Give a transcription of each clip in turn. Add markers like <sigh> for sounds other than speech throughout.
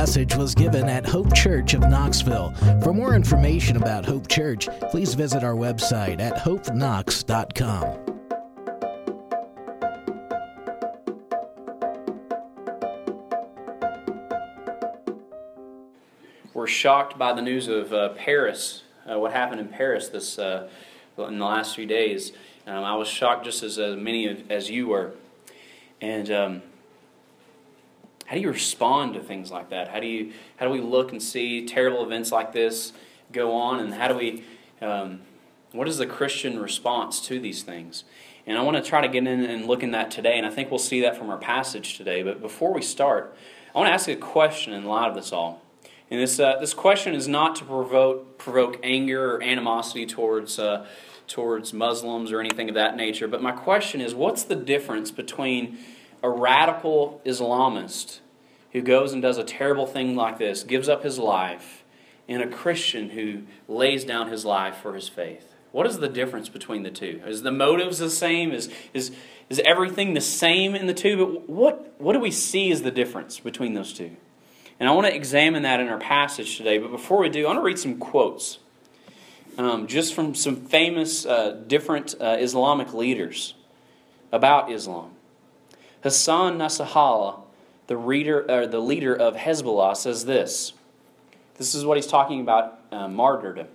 message was given at Hope Church of Knoxville. For more information about Hope Church, please visit our website at hopeknox.com. We're shocked by the news of uh, Paris, uh, what happened in Paris this uh, in the last few days. Um, I was shocked just as uh, many as you were. And um, how do you respond to things like that? How do you how do we look and see terrible events like this go on, and how do we um, what is the Christian response to these things? And I want to try to get in and look in that today, and I think we'll see that from our passage today. But before we start, I want to ask a question in light of this all. And this uh, this question is not to provoke provoke anger or animosity towards uh, towards Muslims or anything of that nature. But my question is, what's the difference between a radical Islamist who goes and does a terrible thing like this, gives up his life, and a Christian who lays down his life for his faith? What is the difference between the two? Is the motives the same? Is, is, is everything the same in the two? But what, what do we see as the difference between those two? And I want to examine that in our passage today. But before we do, I want to read some quotes um, just from some famous uh, different uh, Islamic leaders about Islam. Hassan Nasrallah, the, reader, uh, the leader of Hezbollah, says this. This is what he's talking about uh, martyrdom.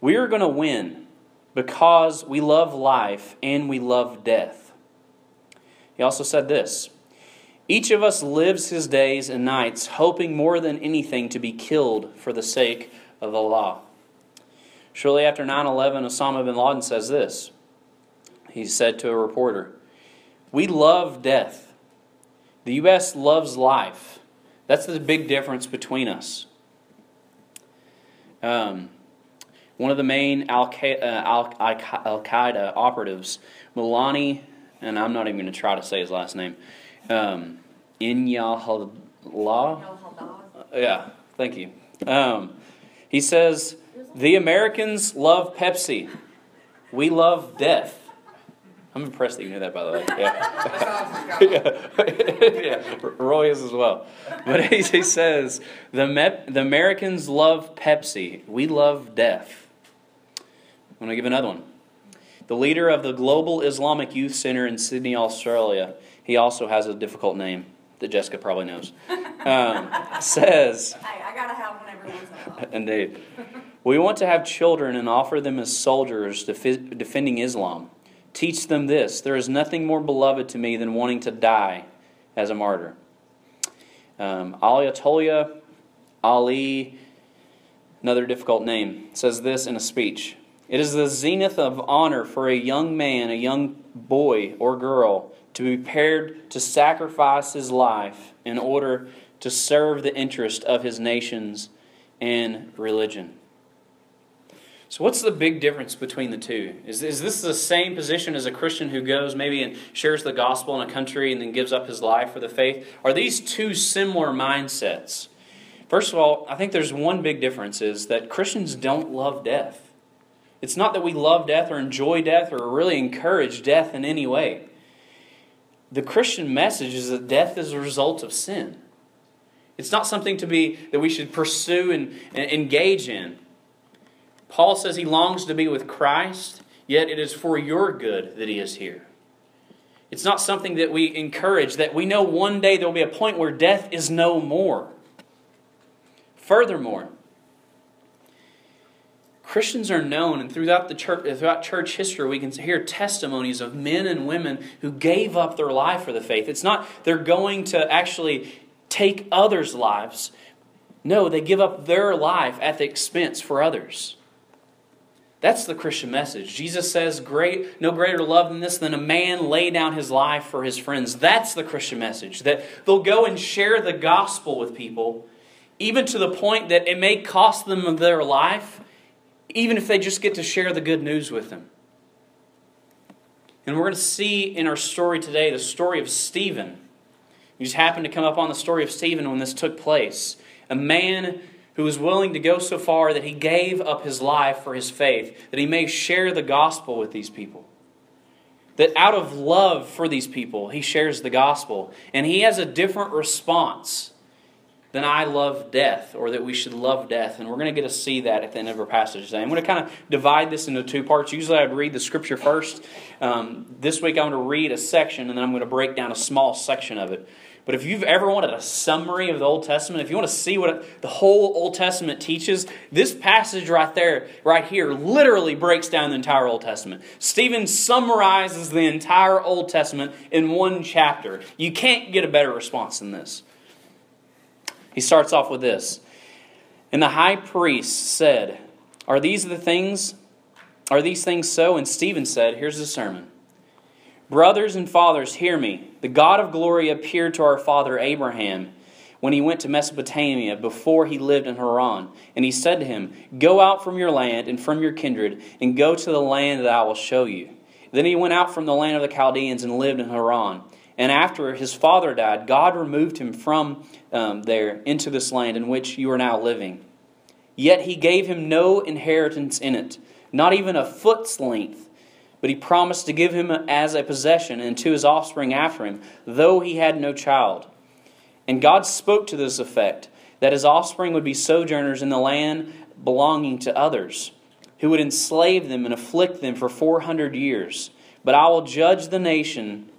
We are going to win because we love life and we love death. He also said this Each of us lives his days and nights hoping more than anything to be killed for the sake of Allah. Shortly after 9 11, Osama bin Laden says this. He said to a reporter, we love death. The U.S. loves life. That's the big difference between us. Um, one of the main Al Qaeda operatives, Mulani, and I'm not even going to try to say his last name, um, Inyallah. Yeah, thank you. Um, he says, The Americans love Pepsi. We love death. I'm impressed that you knew that, by the way. <laughs> Yeah, <laughs> yeah. <laughs> Roy is as well. But he, he says the the Americans love Pepsi. We love death. I'm going to give another one. The leader of the Global Islamic Youth Center in Sydney, Australia. He also has a difficult name that Jessica probably knows. Um, says. Hey, I gotta have one every once in a while. Indeed. We want to have children and offer them as soldiers defending Islam. Teach them this there is nothing more beloved to me than wanting to die as a martyr. Um, Ayatollah Ali, another difficult name, says this in a speech It is the zenith of honor for a young man, a young boy or girl, to be prepared to sacrifice his life in order to serve the interest of his nations and religion. So, what's the big difference between the two? Is, is this the same position as a Christian who goes maybe and shares the gospel in a country and then gives up his life for the faith? Are these two similar mindsets? First of all, I think there's one big difference is that Christians don't love death. It's not that we love death or enjoy death or really encourage death in any way. The Christian message is that death is a result of sin. It's not something to be that we should pursue and, and engage in. Paul says he longs to be with Christ, yet it is for your good that he is here. It's not something that we encourage, that we know one day there will be a point where death is no more. Furthermore, Christians are known, and throughout the church, throughout church history, we can hear testimonies of men and women who gave up their life for the faith. It's not they're going to actually take others' lives. No, they give up their life at the expense for others. That's the Christian message. Jesus says, "Great, no greater love than this than a man lay down his life for his friends." That's the Christian message. That they'll go and share the gospel with people, even to the point that it may cost them their life, even if they just get to share the good news with them. And we're going to see in our story today the story of Stephen. We just happened to come up on the story of Stephen when this took place. A man who was willing to go so far that he gave up his life for his faith, that he may share the gospel with these people. That out of love for these people, he shares the gospel. And he has a different response than I love death, or that we should love death. And we're going to get to see that at the end of our passage today. I'm going to kind of divide this into two parts. Usually I'd read the scripture first. Um, this week I'm going to read a section, and then I'm going to break down a small section of it. But if you've ever wanted a summary of the Old Testament, if you want to see what the whole Old Testament teaches, this passage right there, right here, literally breaks down the entire Old Testament. Stephen summarizes the entire Old Testament in one chapter. You can't get a better response than this. He starts off with this. And the high priest said, Are these the things? Are these things so? And Stephen said, Here's the sermon. Brothers and fathers, hear me. The God of glory appeared to our father Abraham when he went to Mesopotamia before he lived in Haran. And he said to him, Go out from your land and from your kindred, and go to the land that I will show you. Then he went out from the land of the Chaldeans and lived in Haran. And after his father died, God removed him from um, there into this land in which you are now living. Yet he gave him no inheritance in it, not even a foot's length but he promised to give him as a possession and to his offspring after him, though he had no child. And God spoke to this effect that his offspring would be sojourners in the land belonging to others, who would enslave them and afflict them for 400 years. But I will judge the nation.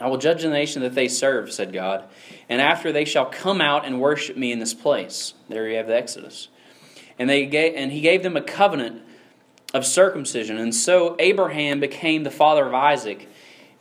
I will judge the nation that they serve, said God. And after they shall come out and worship me in this place. There you have the Exodus. And, they gave, and he gave them a covenant of circumcision. And so Abraham became the father of Isaac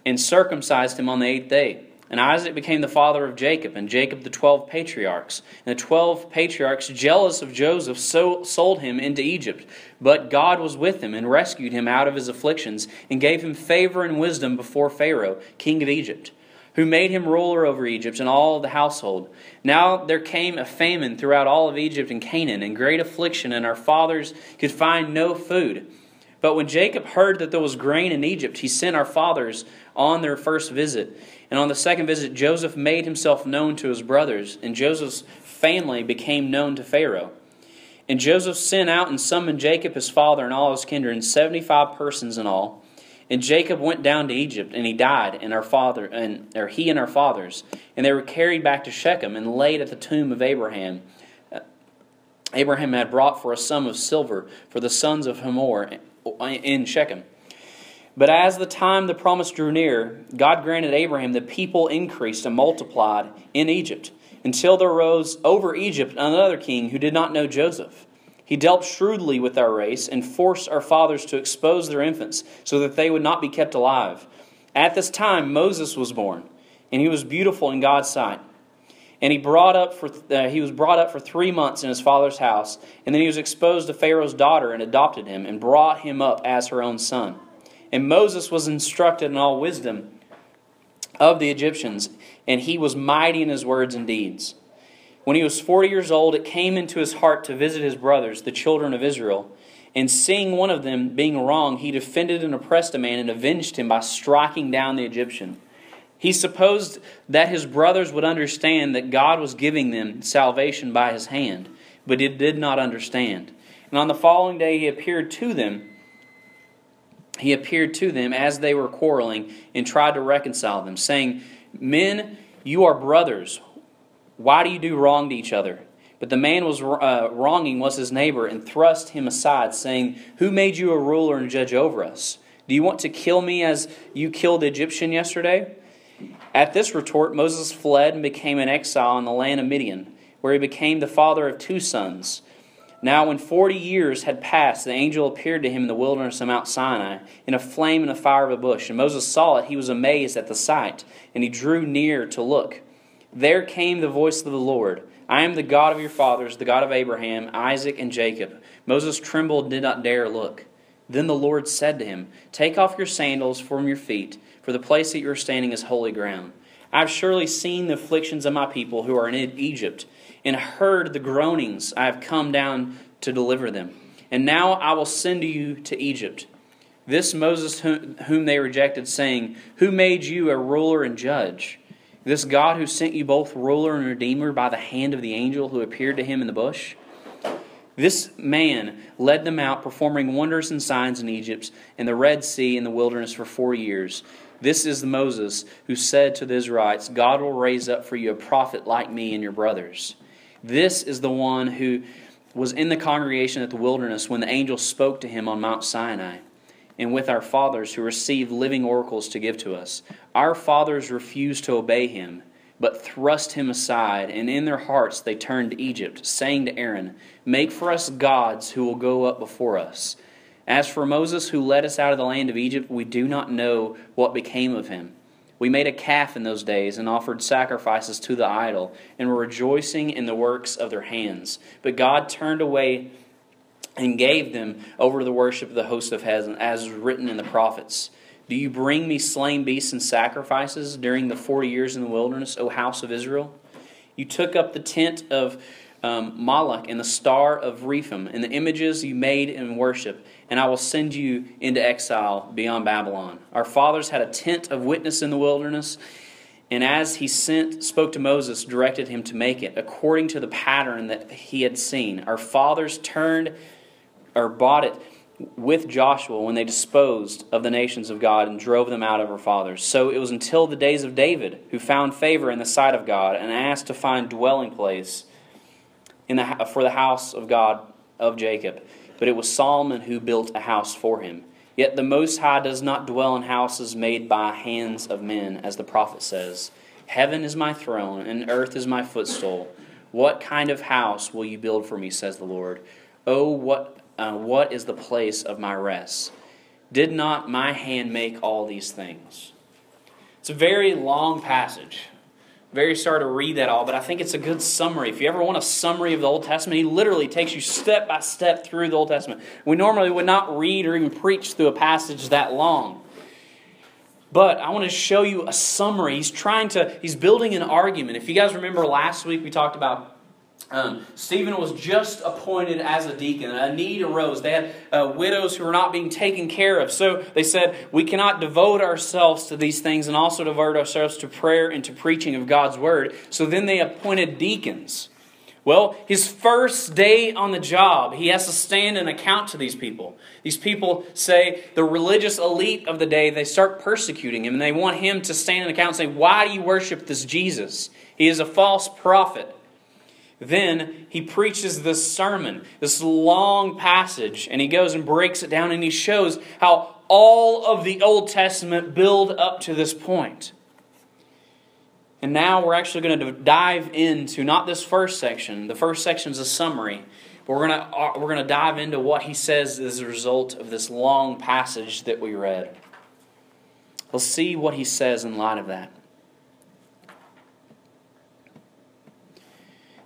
and circumcised him on the eighth day. And Isaac became the father of Jacob, and Jacob the twelve patriarchs. And the twelve patriarchs, jealous of Joseph, so sold him into Egypt. But God was with him and rescued him out of his afflictions, and gave him favor and wisdom before Pharaoh, king of Egypt who made him ruler over Egypt and all the household. Now there came a famine throughout all of Egypt and Canaan, and great affliction, and our fathers could find no food. But when Jacob heard that there was grain in Egypt, he sent our fathers on their first visit. And on the second visit, Joseph made himself known to his brothers, and Joseph's family became known to Pharaoh. And Joseph sent out and summoned Jacob his father and all his kindred, seventy five persons in all. And Jacob went down to Egypt, and he died, and our father, and or he and our fathers, and they were carried back to Shechem and laid at the tomb of Abraham. Uh, Abraham had brought for a sum of silver for the sons of Hamor in Shechem. But as the time the promise drew near, God granted Abraham the people increased and multiplied in Egypt, until there rose over Egypt another king who did not know Joseph. He dealt shrewdly with our race and forced our fathers to expose their infants so that they would not be kept alive. At this time, Moses was born, and he was beautiful in God's sight. And he, brought up for, uh, he was brought up for three months in his father's house, and then he was exposed to Pharaoh's daughter and adopted him and brought him up as her own son. And Moses was instructed in all wisdom of the Egyptians, and he was mighty in his words and deeds. When he was 40 years old, it came into his heart to visit his brothers, the children of Israel. And seeing one of them being wrong, he defended and oppressed a man and avenged him by striking down the Egyptian. He supposed that his brothers would understand that God was giving them salvation by his hand, but he did not understand. And on the following day he appeared to them. He appeared to them as they were quarreling and tried to reconcile them, saying, Men, you are brothers. Why do you do wrong to each other? But the man was uh, wronging was his neighbor and thrust him aside, saying, Who made you a ruler and judge over us? Do you want to kill me as you killed the Egyptian yesterday? At this retort, Moses fled and became an exile in the land of Midian, where he became the father of two sons. Now, when forty years had passed, the angel appeared to him in the wilderness of Mount Sinai, in a flame and a fire of a bush. And Moses saw it. He was amazed at the sight, and he drew near to look. There came the voice of the Lord I am the God of your fathers, the God of Abraham, Isaac, and Jacob. Moses trembled and did not dare look. Then the Lord said to him, Take off your sandals from your feet, for the place that you are standing is holy ground. I have surely seen the afflictions of my people who are in Egypt, and heard the groanings I have come down to deliver them. And now I will send you to Egypt. This Moses whom they rejected, saying, Who made you a ruler and judge? This God who sent you both ruler and redeemer by the hand of the angel who appeared to him in the bush? This man led them out, performing wonders and signs in Egypt and the Red Sea in the wilderness for four years. This is Moses who said to the Israelites, God will raise up for you a prophet like me and your brothers. This is the one who was in the congregation at the wilderness when the angel spoke to him on Mount Sinai, and with our fathers who received living oracles to give to us. Our fathers refused to obey him, but thrust him aside, and in their hearts they turned to Egypt, saying to Aaron, Make for us gods who will go up before us. As for Moses, who led us out of the land of Egypt, we do not know what became of him. We made a calf in those days and offered sacrifices to the idol and were rejoicing in the works of their hands. But God turned away and gave them over to the worship of the host of heaven, as written in the prophets. Do you bring me slain beasts and sacrifices during the forty years in the wilderness, O house of Israel? You took up the tent of um, Moloch and the star of Rephaim and the images you made in worship, and I will send you into exile beyond Babylon. Our fathers had a tent of witness in the wilderness, and as he sent, spoke to Moses, directed him to make it according to the pattern that he had seen. Our fathers turned or bought it with Joshua when they disposed of the nations of God and drove them out of our fathers. So it was until the days of David, who found favor in the sight of God and asked to find dwelling place in the, for the house of God of Jacob. But it was Solomon who built a house for him. Yet the Most High does not dwell in houses made by hands of men, as the prophet says. Heaven is my throne, and earth is my footstool. What kind of house will you build for me, says the Lord? Oh, what, uh, what is the place of my rest? Did not my hand make all these things? It's a very long passage very sorry to read that all, but I think it's a good summary. If you ever want a summary of the Old Testament, he literally takes you step by step through the Old Testament. We normally would not read or even preach through a passage that long. But I want to show you a summary. He's trying to, he's building an argument. If you guys remember last week, we talked about um, Stephen was just appointed as a deacon. A need arose. They had uh, widows who were not being taken care of. So they said, We cannot devote ourselves to these things and also devote ourselves to prayer and to preaching of God's word. So then they appointed deacons. Well, his first day on the job, he has to stand and account to these people. These people say the religious elite of the day, they start persecuting him and they want him to stand and account and say, Why do you worship this Jesus? He is a false prophet. Then he preaches this sermon, this long passage, and he goes and breaks it down and he shows how all of the Old Testament build up to this point. And now we're actually going to dive into not this first section. The first section is a summary. But we're going to uh, we're going to dive into what he says as a result of this long passage that we read. We'll see what he says in light of that.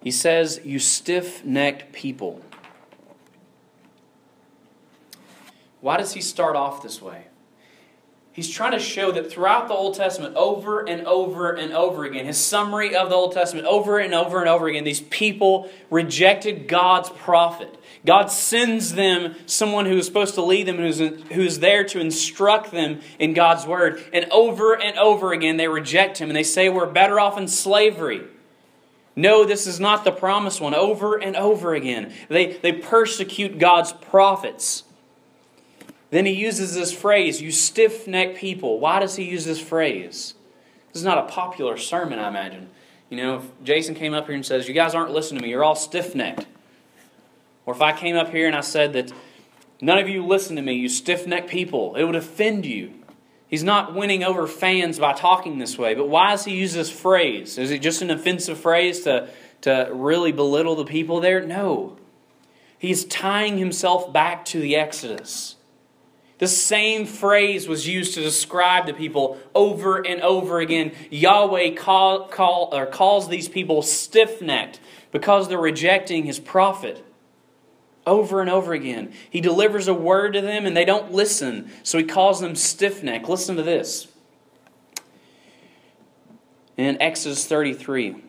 He says, You stiff necked people. Why does he start off this way? He's trying to show that throughout the Old Testament, over and over and over again, his summary of the Old Testament, over and over and over again, these people rejected God's prophet. God sends them someone who is supposed to lead them, who's, who's there to instruct them in God's word. And over and over again, they reject him and they say, We're better off in slavery. No, this is not the promised one. Over and over again. They, they persecute God's prophets. Then he uses this phrase, you stiff necked people. Why does he use this phrase? This is not a popular sermon, I imagine. You know, if Jason came up here and says, You guys aren't listening to me, you're all stiff necked. Or if I came up here and I said that none of you listen to me, you stiff necked people, it would offend you. He's not winning over fans by talking this way. But why does he use this phrase? Is it just an offensive phrase to, to really belittle the people there? No. He's tying himself back to the Exodus. The same phrase was used to describe the people over and over again. Yahweh call, call, or calls these people stiff necked because they're rejecting his prophet over and over again. He delivers a word to them and they don't listen, so he calls them stiff necked. Listen to this. In Exodus 33,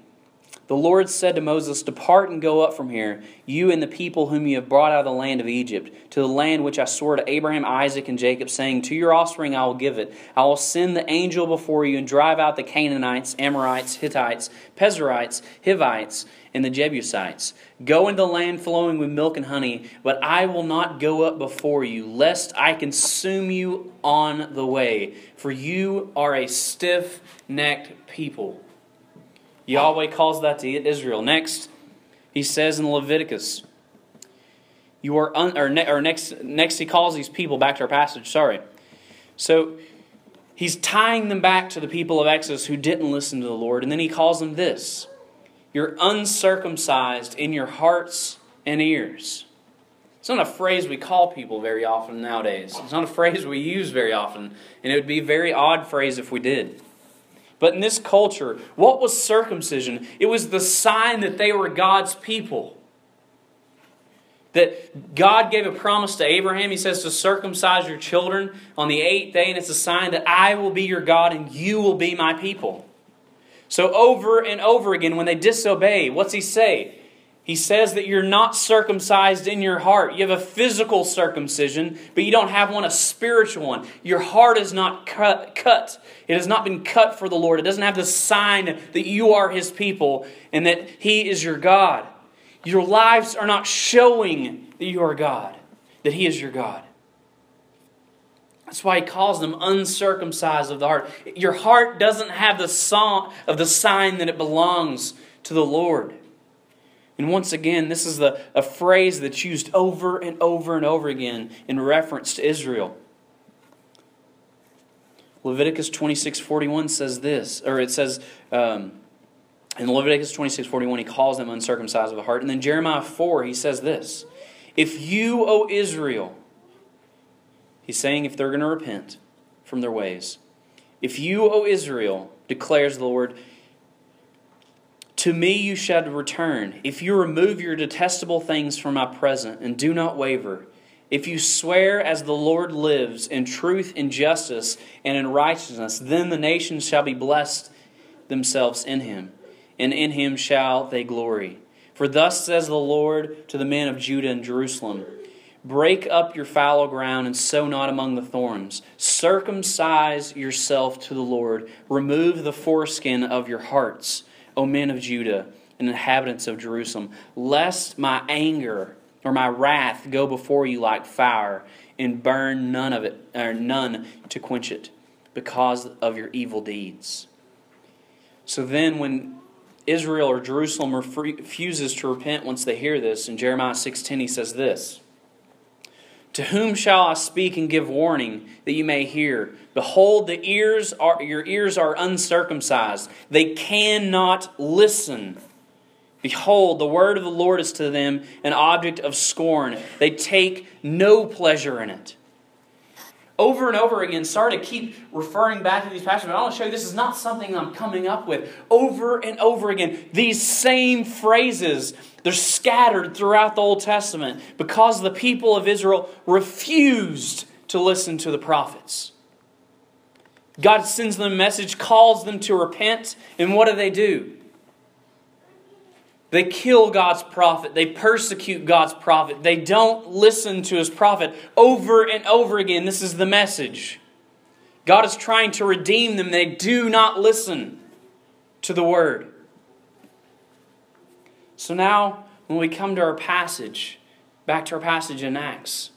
the Lord said to Moses, Depart and go up from here, you and the people whom you have brought out of the land of Egypt, to the land which I swore to Abraham, Isaac, and Jacob, saying, To your offspring I will give it. I will send the angel before you and drive out the Canaanites, Amorites, Hittites, Perizzites, Hivites, and the Jebusites. Go into the land flowing with milk and honey, but I will not go up before you, lest I consume you on the way. For you are a stiff necked people. Yahweh calls that to Israel. Next, He says in Leviticus, you are un, or, ne, or next next he calls these people back to our passage, sorry. So he's tying them back to the people of Exodus who didn't listen to the Lord, and then he calls them this. You're uncircumcised in your hearts and ears. It's not a phrase we call people very often nowadays. It's not a phrase we use very often, and it would be a very odd phrase if we did. But in this culture, what was circumcision? It was the sign that they were God's people. That God gave a promise to Abraham. He says to circumcise your children on the eighth day, and it's a sign that I will be your God and you will be my people. So, over and over again, when they disobey, what's he say? He says that you're not circumcised in your heart. You have a physical circumcision, but you don't have one, a spiritual one. Your heart is not cut, cut. It has not been cut for the Lord. It doesn't have the sign that you are His people and that He is your God. Your lives are not showing that you are God, that He is your God. That's why he calls them uncircumcised of the heart. Your heart doesn't have the song of the sign that it belongs to the Lord. And once again, this is the, a phrase that's used over and over and over again in reference to Israel. Leviticus 26:41 says this, or it says um, in Leviticus 26:41 he calls them uncircumcised of the heart, and then Jeremiah 4 he says this: If you, O Israel, he's saying if they're going to repent from their ways, if you, O Israel, declares the Lord, to me you shall return, if you remove your detestable things from my presence, and do not waver. If you swear as the Lord lives, in truth and justice and in righteousness, then the nations shall be blessed themselves in him, and in him shall they glory. For thus says the Lord to the men of Judah and Jerusalem Break up your fallow ground and sow not among the thorns. Circumcise yourself to the Lord. Remove the foreskin of your hearts O men of Judah and inhabitants of Jerusalem, lest my anger or my wrath go before you like fire and burn none of it or none to quench it because of your evil deeds. So then when Israel or Jerusalem refuses to repent once they hear this, in Jeremiah 6:10 he says this: to whom shall I speak and give warning that you may hear? Behold, the ears are, your ears are uncircumcised. They cannot listen. Behold, the word of the Lord is to them an object of scorn. They take no pleasure in it over and over again, sorry to keep referring back to these passages, but I want to show you this is not something I'm coming up with. Over and over again, these same phrases, they're scattered throughout the Old Testament because the people of Israel refused to listen to the prophets. God sends them a message, calls them to repent, and what do they do? They kill God's prophet. They persecute God's prophet. They don't listen to his prophet over and over again. This is the message. God is trying to redeem them. They do not listen to the word. So now, when we come to our passage, back to our passage in Acts,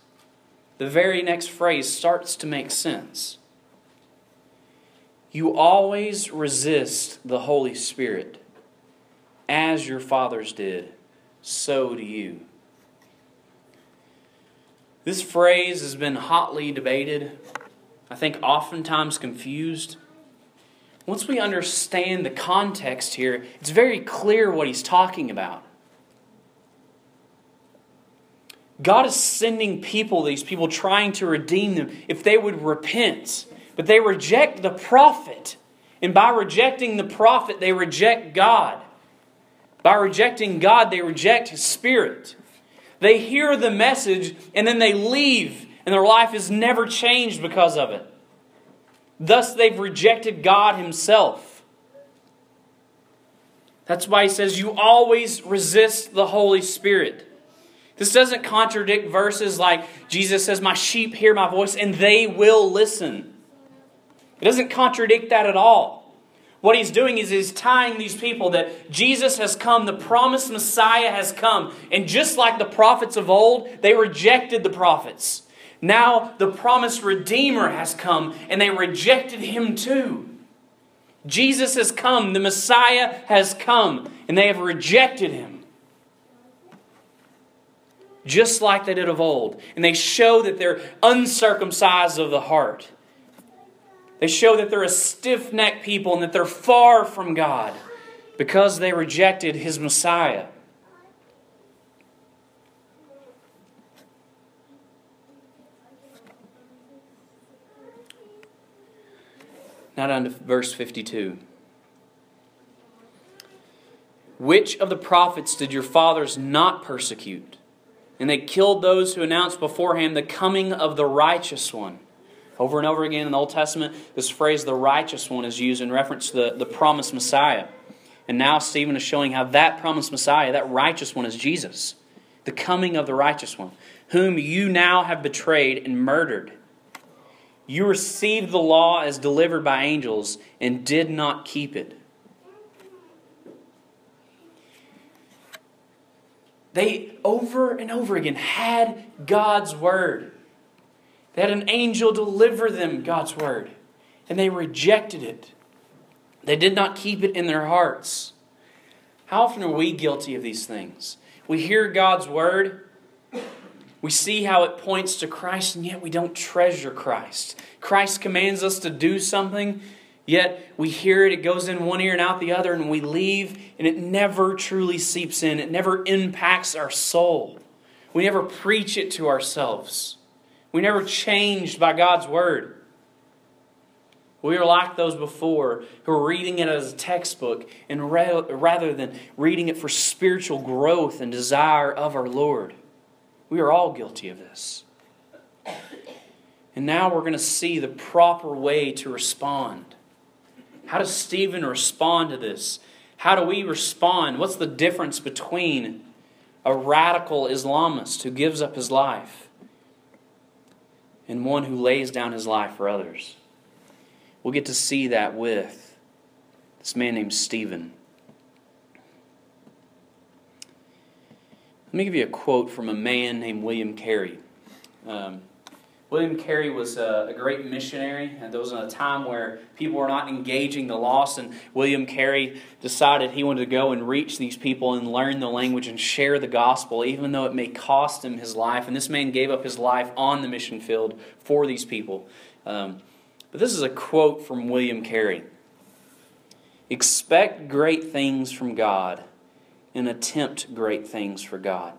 the very next phrase starts to make sense. You always resist the Holy Spirit as your fathers did, so do you. This phrase has been hotly debated, I think oftentimes confused. Once we understand the context here, it's very clear what he's talking about. God is sending people, these people trying to redeem them, if they would repent. But they reject the prophet. And by rejecting the prophet, they reject God. By rejecting God, they reject His Spirit. They hear the message and then they leave, and their life is never changed because of it. Thus, they've rejected God Himself. That's why He says, You always resist the Holy Spirit. This doesn't contradict verses like Jesus says, My sheep hear my voice and they will listen. It doesn't contradict that at all. What he's doing is he's tying these people that Jesus has come, the promised Messiah has come. And just like the prophets of old, they rejected the prophets. Now the promised Redeemer has come, and they rejected him too. Jesus has come, the Messiah has come, and they have rejected him. just like they did of old. And they show that they're uncircumcised of the heart. They show that they're a stiff necked people and that they're far from God because they rejected his Messiah. Now down to verse 52. Which of the prophets did your fathers not persecute? And they killed those who announced beforehand the coming of the righteous one. Over and over again in the Old Testament, this phrase, the righteous one, is used in reference to the, the promised Messiah. And now Stephen is showing how that promised Messiah, that righteous one, is Jesus, the coming of the righteous one, whom you now have betrayed and murdered. You received the law as delivered by angels and did not keep it. They over and over again had God's word. They had an angel deliver them God's word, and they rejected it. They did not keep it in their hearts. How often are we guilty of these things? We hear God's word, we see how it points to Christ, and yet we don't treasure Christ. Christ commands us to do something, yet we hear it, it goes in one ear and out the other, and we leave, and it never truly seeps in. It never impacts our soul. We never preach it to ourselves. We never changed by God's word. We are like those before who are reading it as a textbook and rather than reading it for spiritual growth and desire of our Lord. We are all guilty of this. And now we're going to see the proper way to respond. How does Stephen respond to this? How do we respond? What's the difference between a radical Islamist who gives up his life and one who lays down his life for others? We'll get to see that with this man named Stephen. Let me give you a quote from a man named William Carey. Um, William Carey was a, a, great missionary, and there was a time where people were not engaging the lost, and William Carey decided he wanted to go and reach these people and learn the language and share the gospel, even though it may cost him his life. And this man gave up his life on the mission field for these people. Um, but this is a quote from William Carey Expect great things from God and attempt great things for God.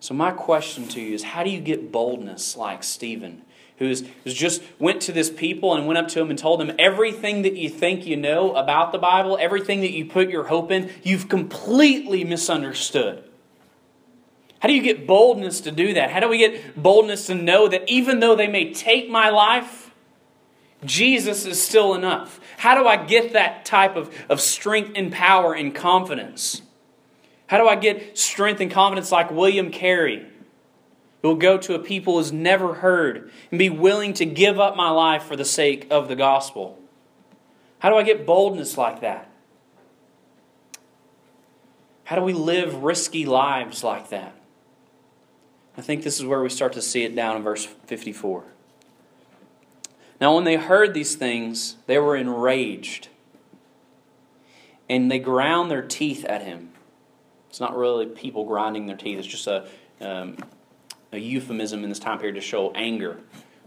So, my question to you is how do you get boldness like Stephen, who's, who's just went to this people and went up to them and told them everything that you think you know about the Bible, everything that you put your hope in, you've completely misunderstood? How do you get boldness to do that? How do we get boldness to know that even though they may take my life, Jesus is still enough? How do I get that type of, of strength and power and confidence? How do I get strength and confidence like William Carey, who will go to a people who's never heard and be willing to give up my life for the sake of the gospel? How do I get boldness like that? How do we live risky lives like that? I think this is where we start to see it down in verse 54. Now, when they heard these things, they were enraged, and they ground their teeth at him. It's not really people grinding their teeth, it's just a, um, a euphemism in this time period to show anger.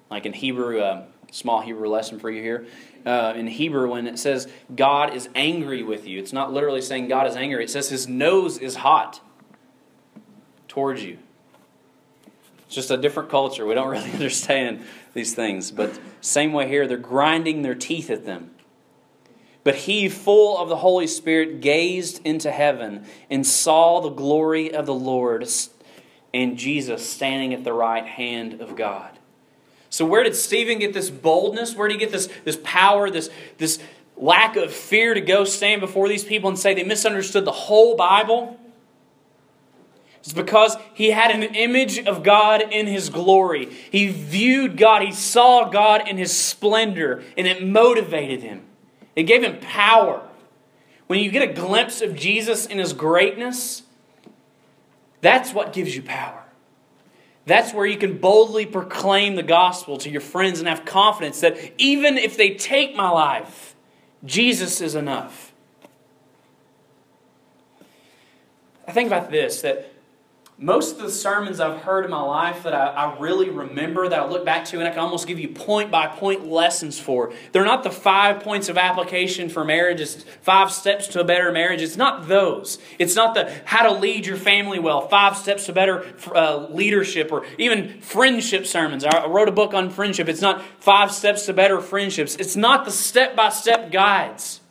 Like in Hebrew, uh, small Hebrew lesson for you here. Uh, in Hebrew, when it says God is angry with you, it's not literally saying God is angry, it says his nose is hot towards you. It's just a different culture. We don't <laughs> really understand these things. But same way here, they're grinding their teeth at them. But he, full of the Holy Spirit, gazed into heaven and saw the glory of the Lord and Jesus standing at the right hand of God. So, where did Stephen get this boldness? Where did he get this, this power, this, this lack of fear to go stand before these people and say they misunderstood the whole Bible? It's because he had an image of God in his glory. He viewed God, he saw God in his splendor, and it motivated him. It gave him power. When you get a glimpse of Jesus in his greatness, that's what gives you power. That's where you can boldly proclaim the gospel to your friends and have confidence that even if they take my life, Jesus is enough. I think about this that most of the sermons I've heard in my life that I, I, really remember, that I look back to, and I can almost give you point by point lessons for, they're not the five points of application for marriage, it's five steps to a better marriage. It's not those. It's not the how to lead your family well, five steps to better uh, leadership, or even friendship sermons. I wrote a book on friendship. It's not five steps to better friendships. It's not the step by step guides.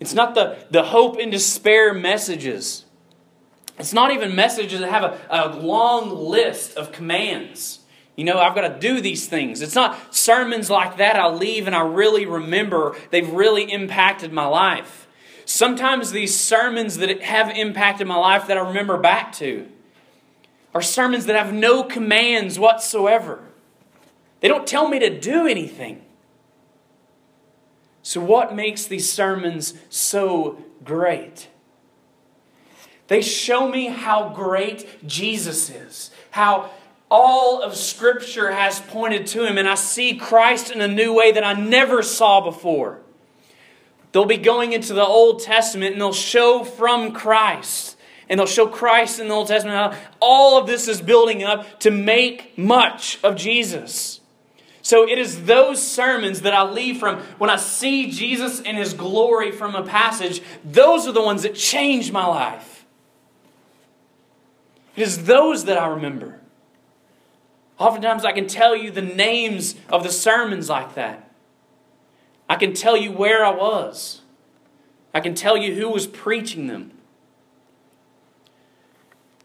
It's not the, the hope and despair messages. It's not even messages that have a, a long list of commands. You know, I've got to do these things. It's not sermons like that I leave and I really remember they've really impacted my life. Sometimes these sermons that have impacted my life that I remember back to are sermons that have no commands whatsoever. They don't tell me to do anything. So, what makes these sermons so great? They show me how great Jesus is, how all of Scripture has pointed to him, and I see Christ in a new way that I never saw before. They'll be going into the Old Testament and they'll show from Christ. And they'll show Christ in the Old Testament how all of this is building up to make much of Jesus. So it is those sermons that I leave from when I see Jesus in his glory from a passage, those are the ones that change my life. It is those that I remember. Oftentimes, I can tell you the names of the sermons like that. I can tell you where I was. I can tell you who was preaching them.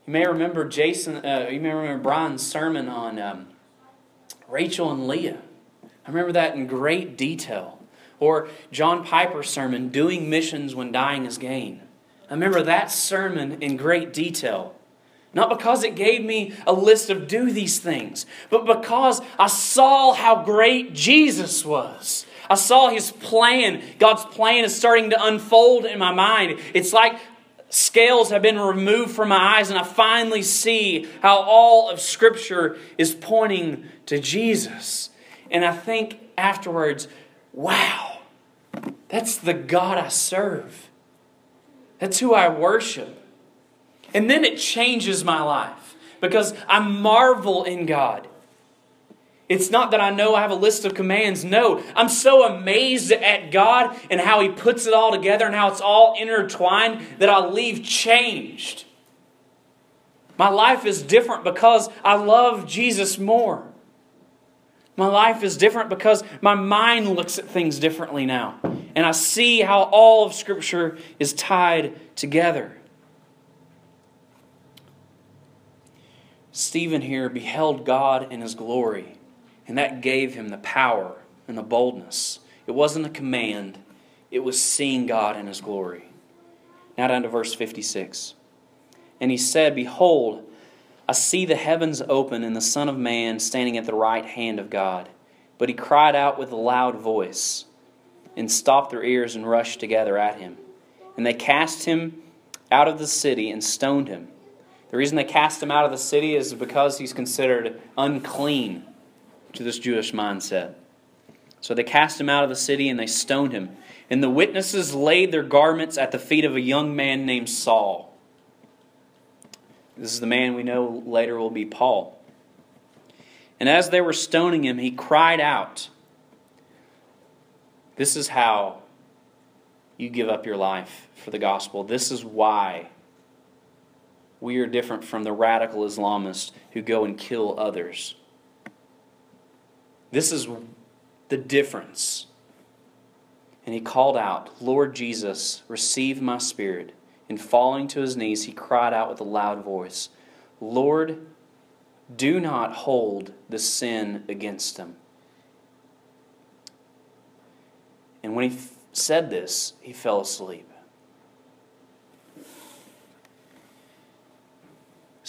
You may remember Jason. Uh, you may remember Brian's sermon on um, Rachel and Leah. I remember that in great detail. Or John Piper's sermon, "Doing Missions When Dying Is Gain." I remember that sermon in great detail. Not because it gave me a list of do these things, but because I saw how great Jesus was. I saw his plan. God's plan is starting to unfold in my mind. It's like scales have been removed from my eyes, and I finally see how all of Scripture is pointing to Jesus. And I think afterwards, wow, that's the God I serve. That's who I worship. And then it changes my life because I marvel in God. It's not that I know I have a list of commands. No, I'm so amazed at God and how He puts it all together and how it's all intertwined that I leave changed. My life is different because I love Jesus more. My life is different because my mind looks at things differently now. And I see how all of Scripture is tied together. Stephen here beheld God in his glory, and that gave him the power and the boldness. It wasn't a command, it was seeing God in his glory. Now down to verse 56. And he said, Behold, I see the heavens open and the Son of Man standing at the right hand of God. But he cried out with a loud voice and stopped their ears and rushed together at him. And they cast him out of the city and stoned him. The reason they cast him out of the city is because he's considered unclean to this Jewish mindset. So they cast him out of the city and they stoned him. And the witnesses laid their garments at the feet of a young man named Saul. This is the man we know later will be Paul. And as they were stoning him, he cried out. This is how you give up your life for the gospel. This is why we are different from the radical Islamists who go and kill others. This is the difference. And he called out, Lord Jesus, receive my spirit. And falling to his knees, he cried out with a loud voice, Lord, do not hold the sin against him. And when he said this, he fell asleep.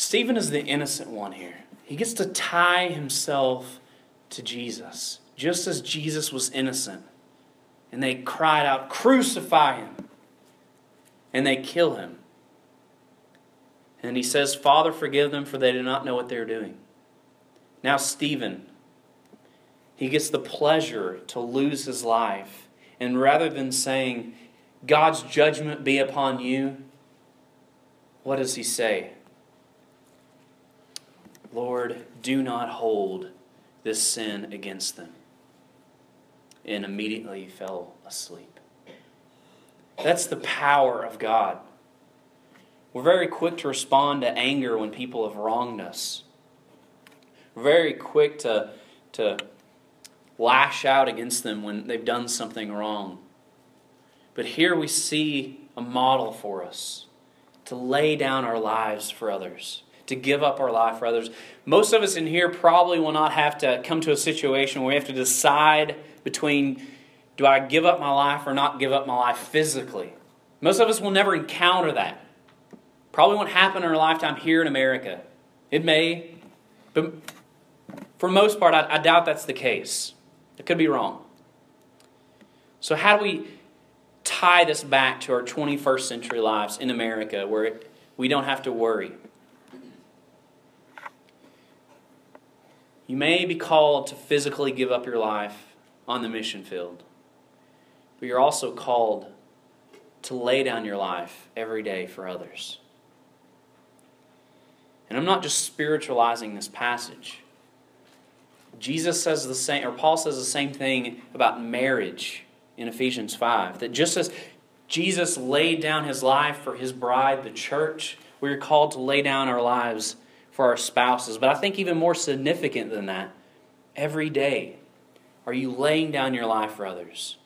Stephen is the innocent one here. He gets to tie himself to Jesus, just as Jesus was innocent. And they cried out, Crucify him! And they kill him. And he says, Father, forgive them, for they do not know what they're doing. Now, Stephen, he gets the pleasure to lose his life. And rather than saying, God's judgment be upon you, what does he say? Lord, do not hold this sin against them. And immediately fell asleep. That's the power of God. We're very quick to respond to anger when people have wronged us. We're very quick to, to lash out against them when they've done something wrong. But here we see a model for us to lay down our lives for others, to give up our life for others. Most of us in here probably will not have to come to a situation where we have to decide between do I give up my life or not give up my life physically. Most of us will never encounter that. Probably won't happen in our lifetime here in America. It may, but for most part, I, I doubt that's the case. It could be wrong. So, how do we tie this back to our 21st century lives in America where we don't have to worry. You may be called to physically give up your life on the mission field, but you're also called to lay down your life every day for others. And I'm not just spiritualizing this passage. Jesus says the same, or Paul says the same thing about marriage in Ephesians 5 that just as Jesus laid down his life for his bride, the church, we are called to lay down our lives for our spouses. But I think even more significant than that, every day, are you laying down your life for others?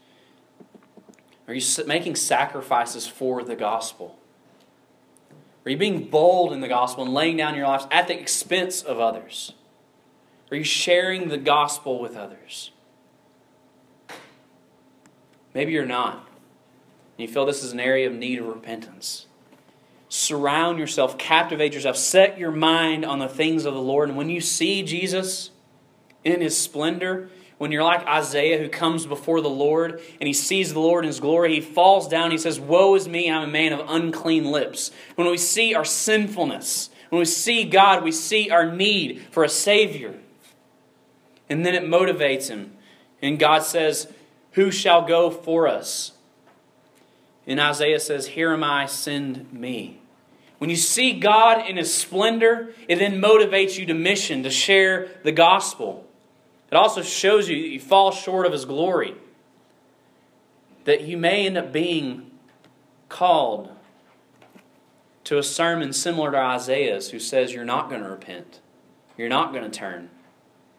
Are you making sacrifices for the gospel? Are you being bold in the gospel and laying down your lives at the expense of others? Are you sharing the gospel with others? Maybe you're not. And you feel this is an area of need of repentance. Surround yourself, captivate yourself, set your mind on the things of the Lord. And when you see Jesus in his splendor, when you're like Isaiah who comes before the Lord and he sees the Lord in his glory, he falls down. He says, Woe is me, I'm a man of unclean lips. When we see our sinfulness, when we see God, we see our need for a Savior. And then it motivates him. And God says, who shall go for us? And Isaiah says, Here am I, send me. When you see God in His splendor, it then motivates you to mission, to share the gospel. It also shows you that you fall short of His glory, that you may end up being called to a sermon similar to Isaiah's, who says you're not going to repent, you're not going to turn,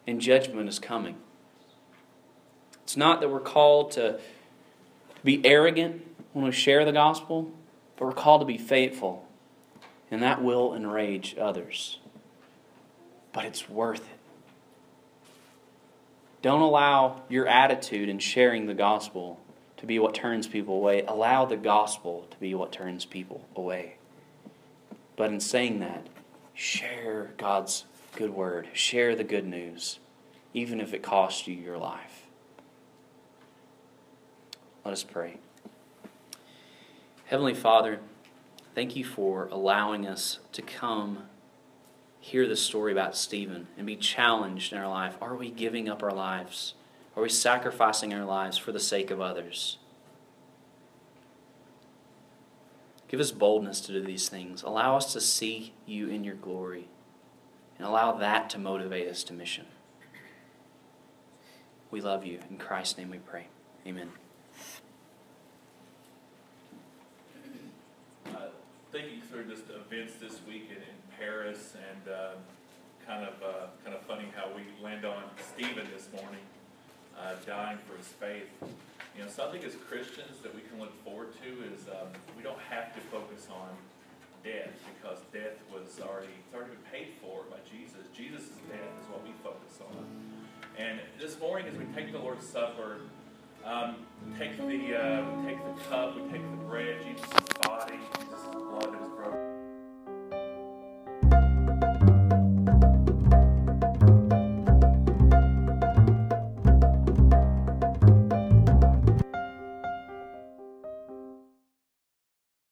and judgment is coming. It's not that we're called to be arrogant when we share the gospel, but we're called to be faithful, and that will enrage others. But it's worth it. Don't allow your attitude in sharing the gospel to be what turns people away. Allow the gospel to be what turns people away. But in saying that, share God's good word, share the good news, even if it costs you your life. Let us pray. Heavenly Father, thank you for allowing us to come hear the story about Stephen and be challenged in our life. Are we giving up our lives? Are we sacrificing our lives for the sake of others? Give us boldness to do these things. Allow us to see you in your glory and allow that to motivate us to mission. We love you. In Christ's name we pray. Amen. Thinking through just events this weekend in Paris and uh, kind of uh, kind of funny how we land on Stephen this morning uh, dying for his faith. You know, something as Christians that we can look forward to is um, we don't have to focus on death because death was already it's already been paid for by Jesus. Jesus' death is what we focus on. And this morning, as we take the Lord's Supper, um, we take the uh, we take the cup, we take the bread, Jesus' body, Jesus' blood that was broken.